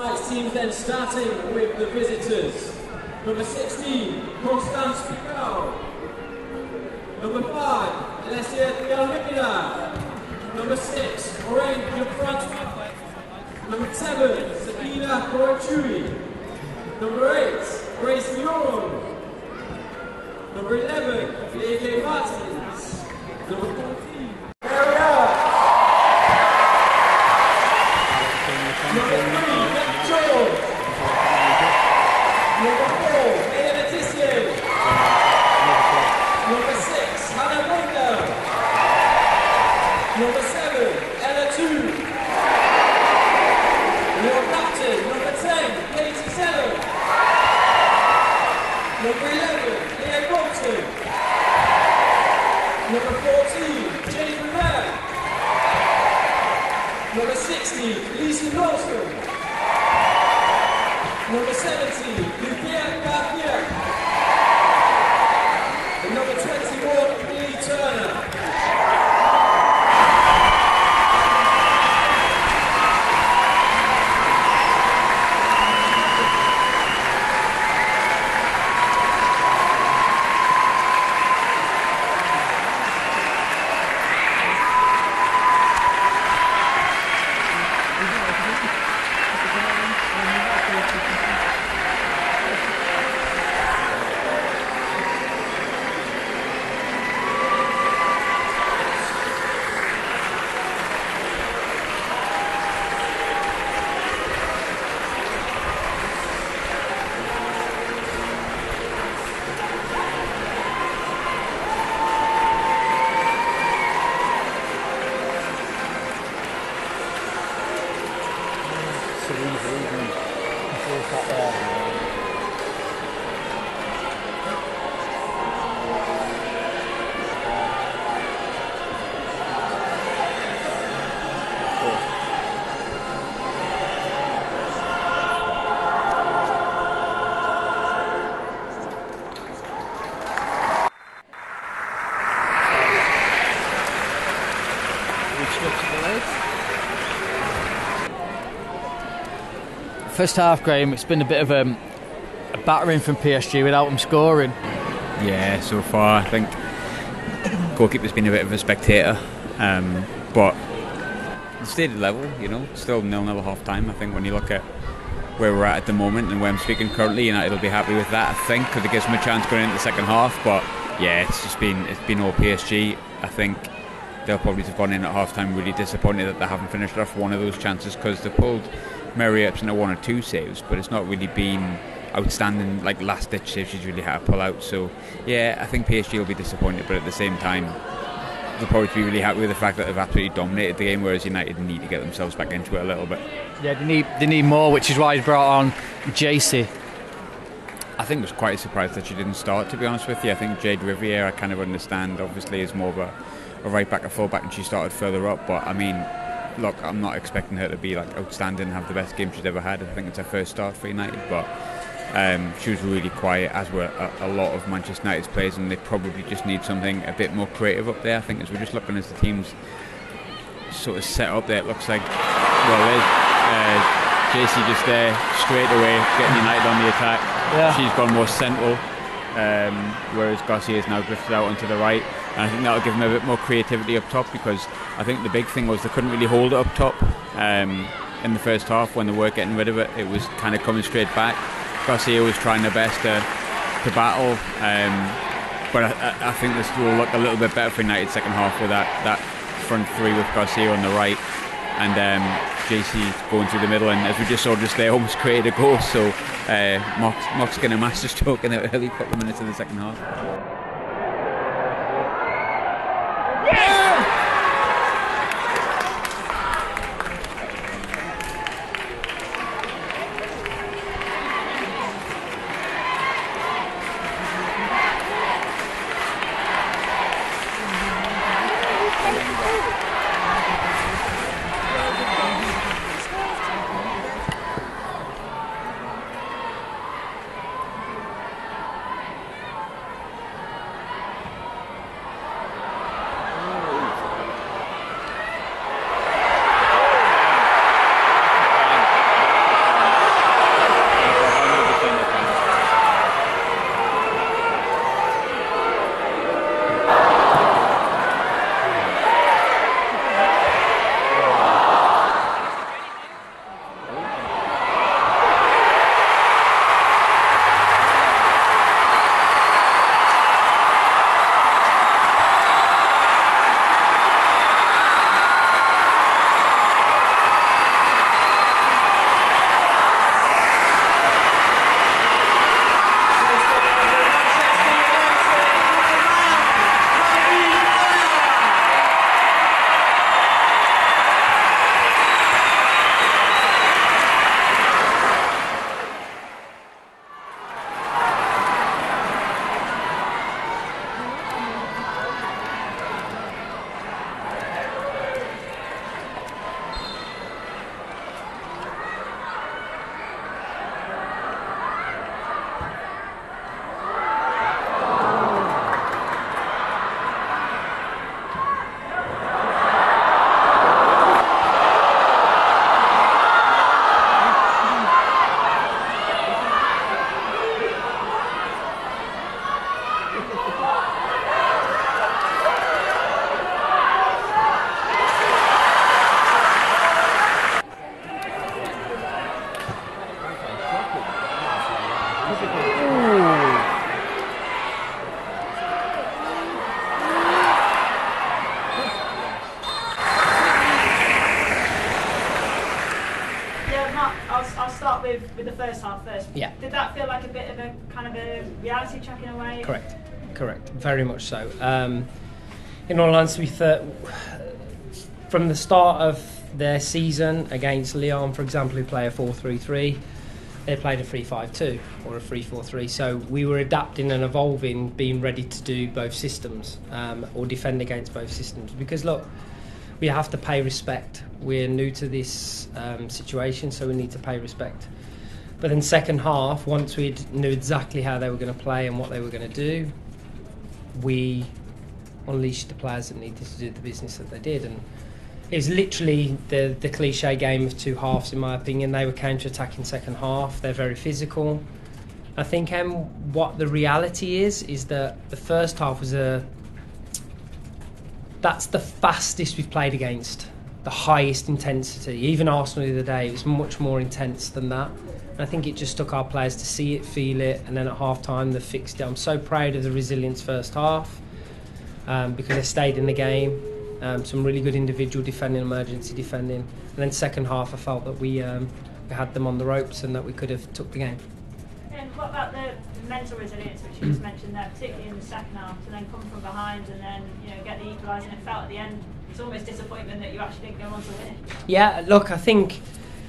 Tonight's teams then starting with the visitors. Number 16, Constance Picaud. Number 5, Alessia de Number 6, Orange Francois. Number 7, Sakina Karchaoui. Number 8, Grace Geyoro. Number 11, Diego Martins. Number 14, Maria. Number 3, Nick George. Number 4, Maya Le Tissier. Number 6, Hannah Wonder. Number 7, Ella Toone. Your captain, number 10, Katie Zelem. Number 11, Leah Galton. Number 14, Jayde Riviere. Number 16, Lisa Naalsund. Number 17, Lucia Garcia. And number 21, Millie Turner. First half, Graham, it's been a bit of a, a battering from PSG without them scoring. Yeah, so far I think goalkeeper's been a bit of a spectator, um, but stayed level. You know, still nil nil half time. I think when you look at where we're at at the moment and where I'm speaking currently, United will be happy with that. I think because it gives them a chance going into the second half. But yeah, it's just been it's been all PSG. I think they'll probably have gone in at half time really disappointed that they haven't finished off one of those chances because they pulled Mary up into one or two saves, but it's not really been outstanding like last ditch saves she's really had to pull out. So yeah, I think PSG will be disappointed, but at the same time they'll probably be really happy with the fact that they've absolutely dominated the game, whereas United need to get themselves back into it a little bit. Yeah, they need they need more, which is why he's brought on Geyse. I think it was quite a surprise that she didn't start, to be honest with you. I think Jayde Riviere, I kind of understand, obviously, is more of a, a right back, a full back, and she started further up. But I mean, look, I'm not expecting her to be like outstanding and have the best game she's ever had. I think it's her first start for United, but um, she was really quiet, as were a, a, lot of Manchester United's players, and they probably just need something a bit more creative up there. I think as we're just looking as the teams sort of set up there, it looks like well, there's uh, Geyse just there straight away getting United on the attack. Yeah. She's gone more central, um, whereas Garcia is now drifted out onto the right. And I think that'll give them a bit more creativity up top because I think the big thing was they couldn't really hold it up top um, in the first half when they were getting rid of it. It was kind of coming straight back. Garcia was trying their best to, to battle, um, but I, I think this will look a little bit better for United second half with that, that front three with Garcia on the right and um, Geyse going through the middle. And as we just saw just there, almost created a goal. So uh, Mox, Mox getting a masterstroke in the early couple of minutes of the second half. Start with, with the first half first. Yeah. Did that feel like a bit of a kind of a reality check in a way? Correct, correct, very much so. Um, in all honesty, we thought from the start of their season against Lyon, for example, who play a 4 3 3, they played a 3 5 2 or a 3 4 3. So we were adapting and evolving, being ready to do both systems um, or defend against both systems. Because, look, we have to pay respect. We're new to this um, situation, so we need to pay respect. But then, second half, once we knew exactly how they were going to play and what they were going to do, we unleashed the players that needed to do the business that they did. And it was literally the, the cliche game of two halves, in my opinion. They were counter attacking second half, they're very physical. I think um, what the reality is, is that the first half was a. That's the fastest we've played against, the highest intensity. Even Arsenal the other day, it was much more intense than that. And I think it just took our players to see it, feel it, and then at half time they fixed it. I'm so proud of the resilience first half um, because they stayed in the game. Um, some really good individual defending, emergency defending, and then second half I felt that we, um, we had them on the ropes and that we could have took the game. And what about the mental resilience, which you just mentioned there, particularly in the second half, to then come from behind and then you know get the equaliser? And it felt at the end, it's almost disappointment that you actually didn't go on to win it. Yeah, look, I think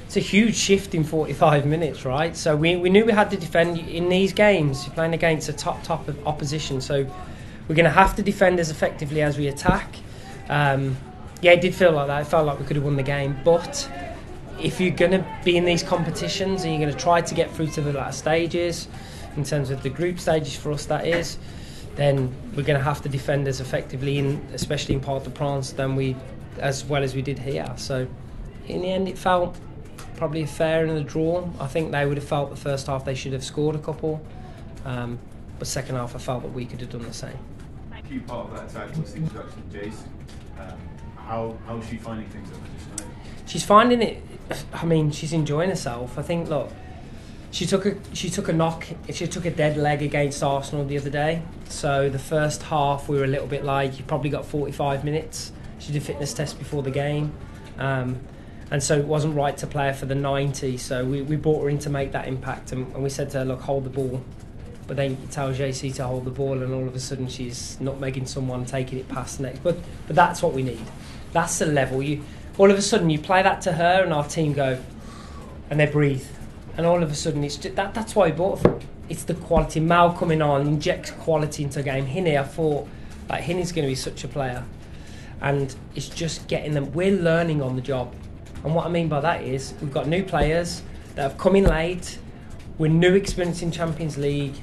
it's a huge shift in 45 minutes, right? So we, we knew we had to defend in these games. You're playing against a top top of opposition, so we're going to have to defend as effectively as we attack. Um, yeah, it did feel like that. It felt like we could have won the game, but if you're going to be in these competitions and you're going to try to get through to the latter stages, in terms of the group stages for us, that is, then we're going to have to defend as effectively, in, especially in Parc de France, than we, as well as we did here. So, in the end, it felt probably fair in the draw. I think they would have felt the first half they should have scored a couple, um, but second half I felt that we could have done the same. key part of that attack was the introduction of Geyse. Um, how how is she finding things at United? She's finding it. I mean, she's enjoying herself. I think. Look, she took a she took a knock. She took a dead leg against Arsenal the other day. So the first half we were a little bit like you probably got 45 minutes. She did fitness test before the game, um, and so it wasn't right to play her for the 90. So we, we brought her in to make that impact, and, and we said to her, look, hold the ball. But then you tell Geyse to hold the ball, and all of a sudden she's not making someone taking it past the next. But but that's what we need. That's the level. You all of a sudden you play that to her, and our team go, and they breathe, and all of a sudden it's just, that. That's why we bought. It's the quality. Mal coming on injects quality into the game. Hinny, I thought like Hinny's going to be such a player, and it's just getting them. We're learning on the job, and what I mean by that is we've got new players that have come in late. We're new experience in Champions League,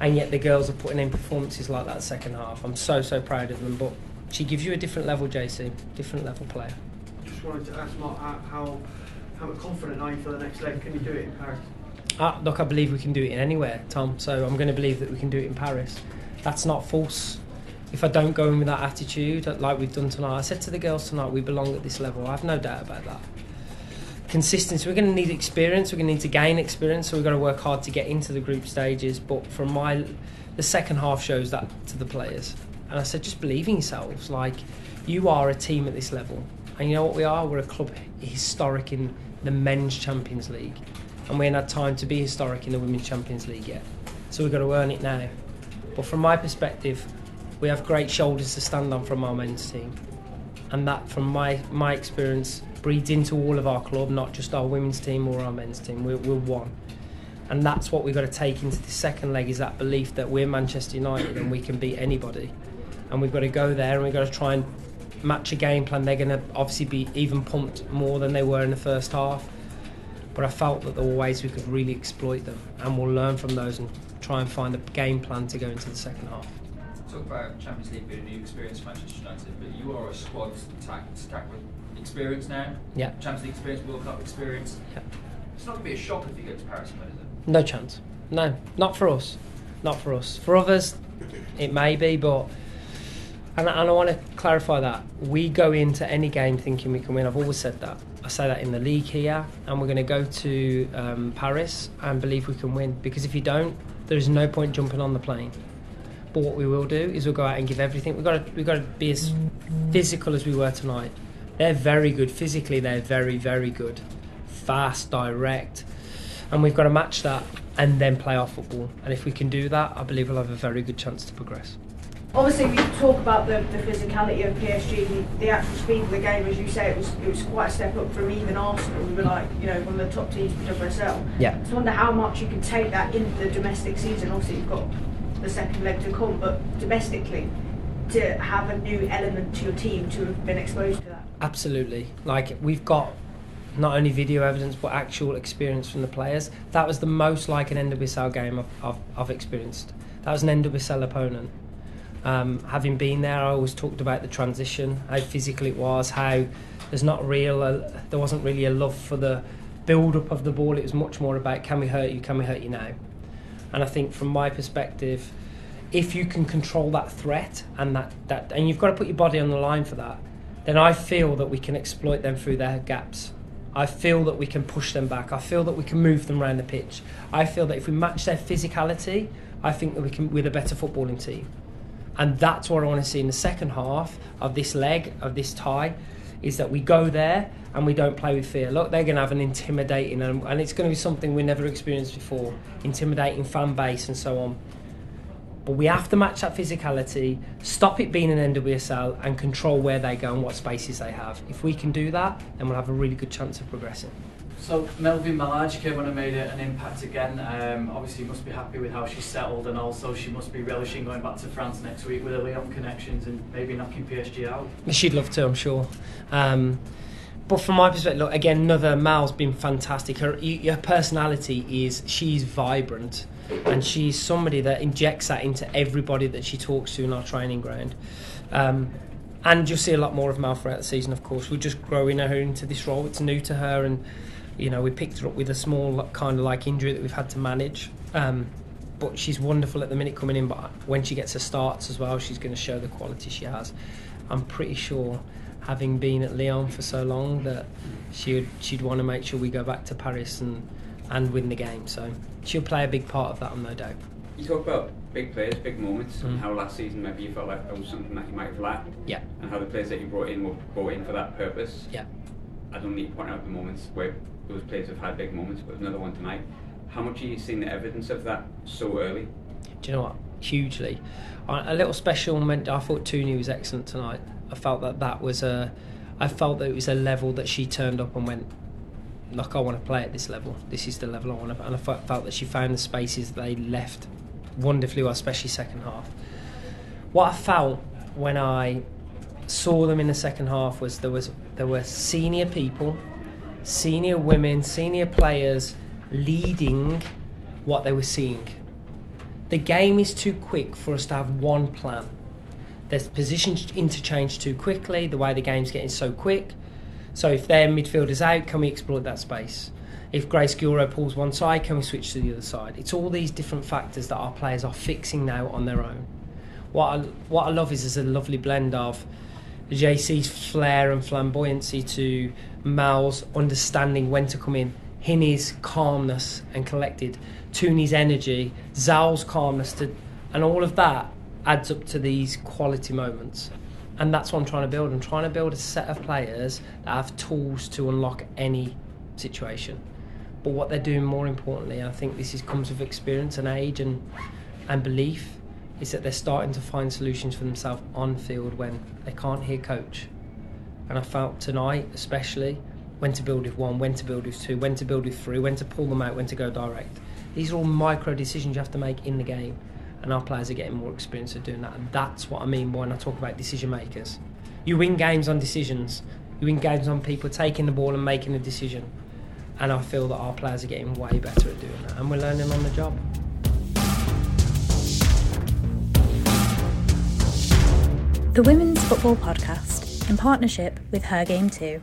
and yet the girls are putting in performances like that second half. I'm so so proud of them. But she gives you a different level, Geyse, different level player. Just wanted to ask Marc how, how confident are for the next leg? Can you do it in Paris? Ah, look, I believe we can do it in anywhere, Tom. So I'm going to believe that we can do it in Paris. That's not false. If I don't go in with that attitude, like we've done tonight, I said to the girls tonight, we belong at this level. I have no doubt about that. Consistency. We're going to need experience. We're going to need to gain experience. So we've got to work hard to get into the group stages. But from my, the second half shows that to the players. And I said, just believe in yourselves. Like, you are a team at this level. And you know what we are? We're a club historic in the men's Champions League. And we ain't had time to be historic in the women's Champions League yet. So we've got to earn it now. But from my perspective, we have great shoulders to stand on from our men's team. And that, from my, my experience, breeds into all of our club, not just our women's team or our men's team. We're, we're one. And that's what we've got to take into the second leg is that belief that we're Manchester United and we can beat anybody. And we've got to go there and we've got to try and match a game plan. They're going to obviously be even pumped more than they were in the first half. But I felt that there were ways we could really exploit them, and we'll learn from those and try and find a game plan to go into the second half. Talk about Champions League being a new experience for Manchester United, but you are a squad stacked, stacked with experience now. Yeah. Champions League experience, World Cup experience. Yeah. It's not going to be a shock if you go to Paris and is it? No chance. No, not for us. Not for us. For others, it may be, but. And, and I want to clarify that. We go into any game thinking we can win. I've always said that. I say that in the league here, and we're going to go to um, Paris and believe we can win. Because if you don't, there is no point jumping on the plane. But what we will do is we'll go out and give everything. We've got to, we've got to be as physical as we were tonight. They're very good physically. They're very very good, fast, direct. and we've got to match that and then play our football. And if we can do that, I believe we'll have a very good chance to progress. Obviously, we talk about the, the physicality of PSG, the, the actual speed of the game. As you say, it was it was quite a step up from even Arsenal. We were like, you know, one of the top teams for WSL. Yeah. I just wonder how much you can take that into the domestic season. Obviously, you've got the second leg to come, but domestically, to have a new element to your team to have been exposed to that. Absolutely. Like we've got not only video evidence but actual experience from the players. That was the most like an NWSL game I've, I've, I've experienced. That was an NWSL opponent. Um, having been there, I always talked about the transition, how physical it was, how there's not real, uh, there wasn't really a love for the build up of the ball. It was much more about can we hurt you, can we hurt you now? And I think from my perspective, if you can control that threat and that, that and you've got to put your body on the line for that, then I feel that we can exploit them through their gaps. I feel that we can push them back. I feel that we can move them around the pitch. I feel that if we match their physicality, I think that we can we're a better footballing team. And that's what I want to see in the second half of this leg, of this tie, is that we go there and we don't play with fear. Look, they're going to have an intimidating, and, and it's going to be something we never experienced before intimidating fan base and so on. But we have to match that physicality, stop it being an NWSL, and control where they go and what spaces they have. If we can do that, then we'll have a really good chance of progressing. So Melvine Malard came on made an impact again. Um, obviously, you must be happy with how she's settled, and also she must be relishing going back to France next week with her Lyon connections and maybe knocking PSG out. She'd love to, I'm sure. Um, but from my perspective, look, again, another Mal's been fantastic. Her, her personality is she's vibrant, and she's somebody that injects that into everybody that she talks to in our training ground. Um, and you'll see a lot more of Mal throughout the season, of course. We're just growing her into this role. It's new to her, and you know we picked her up with a small kind of like injury that we've had to manage. Um, but she's wonderful at the minute coming in. But when she gets her starts as well, she's going to show the quality she has. I'm pretty sure, having been at Lyon for so long, that she would she'd want to make sure we go back to Paris and and win the game. So she'll play a big part of that, I'm no doubt. You talk about big players, big moments, Mm. and how last season maybe you felt like that was something that you might have lacked, Yeah, and how the players that you brought in were brought in for that purpose. yeah. I don't need to point out the moments where those players have had big moments, but another one tonight. How much are you seeing the evidence of that so early? Do you know what? Hugely. A little special moment. I thought Tooney was excellent tonight. I felt that that was a. I felt that it was a level that she turned up and went. Look, I want to play at this level. This is the level I want to. And I felt that she found the spaces they left wonderfully well, especially second half. What I felt when I saw them in the second half was there was there were senior people, senior women, senior players leading what they were seeing. The game is too quick for us to have one plan. There's positions interchange too quickly, the way the game's getting so quick. So if their midfielder's out, can we exploit that space? If Grace Geyoro pulls one side, can we switch to the other side? It's all these different factors that our players are fixing now on their own. What I, what I love is there's a lovely blend of Geyse's flair and flamboyancy to Mal's understanding when to come in, Hinny's calmness and collected, Tooney's energy, Zal's calmness, to, and all of that adds up to these quality moments. And that's what I'm trying to build. I'm trying to build a set of players that have tools to unlock any situation. But what they're doing more importantly, I think this is, comes with experience and age and, and belief, is that they're starting to find solutions for themselves on field when they can't hear coach. And I felt tonight, especially, when to build with one, when to build with two, when to build with three, when to pull them out, when to go direct. These are all micro decisions you have to make in the game, and our players are getting more experience of doing that. And that's what I mean when I talk about decision makers. You win games on decisions. You win games on people taking the ball and making a decision. And I feel that our players are getting way better at doing that, and we're learning on the job. The Women's Football Podcast in partnership with Her Game Too.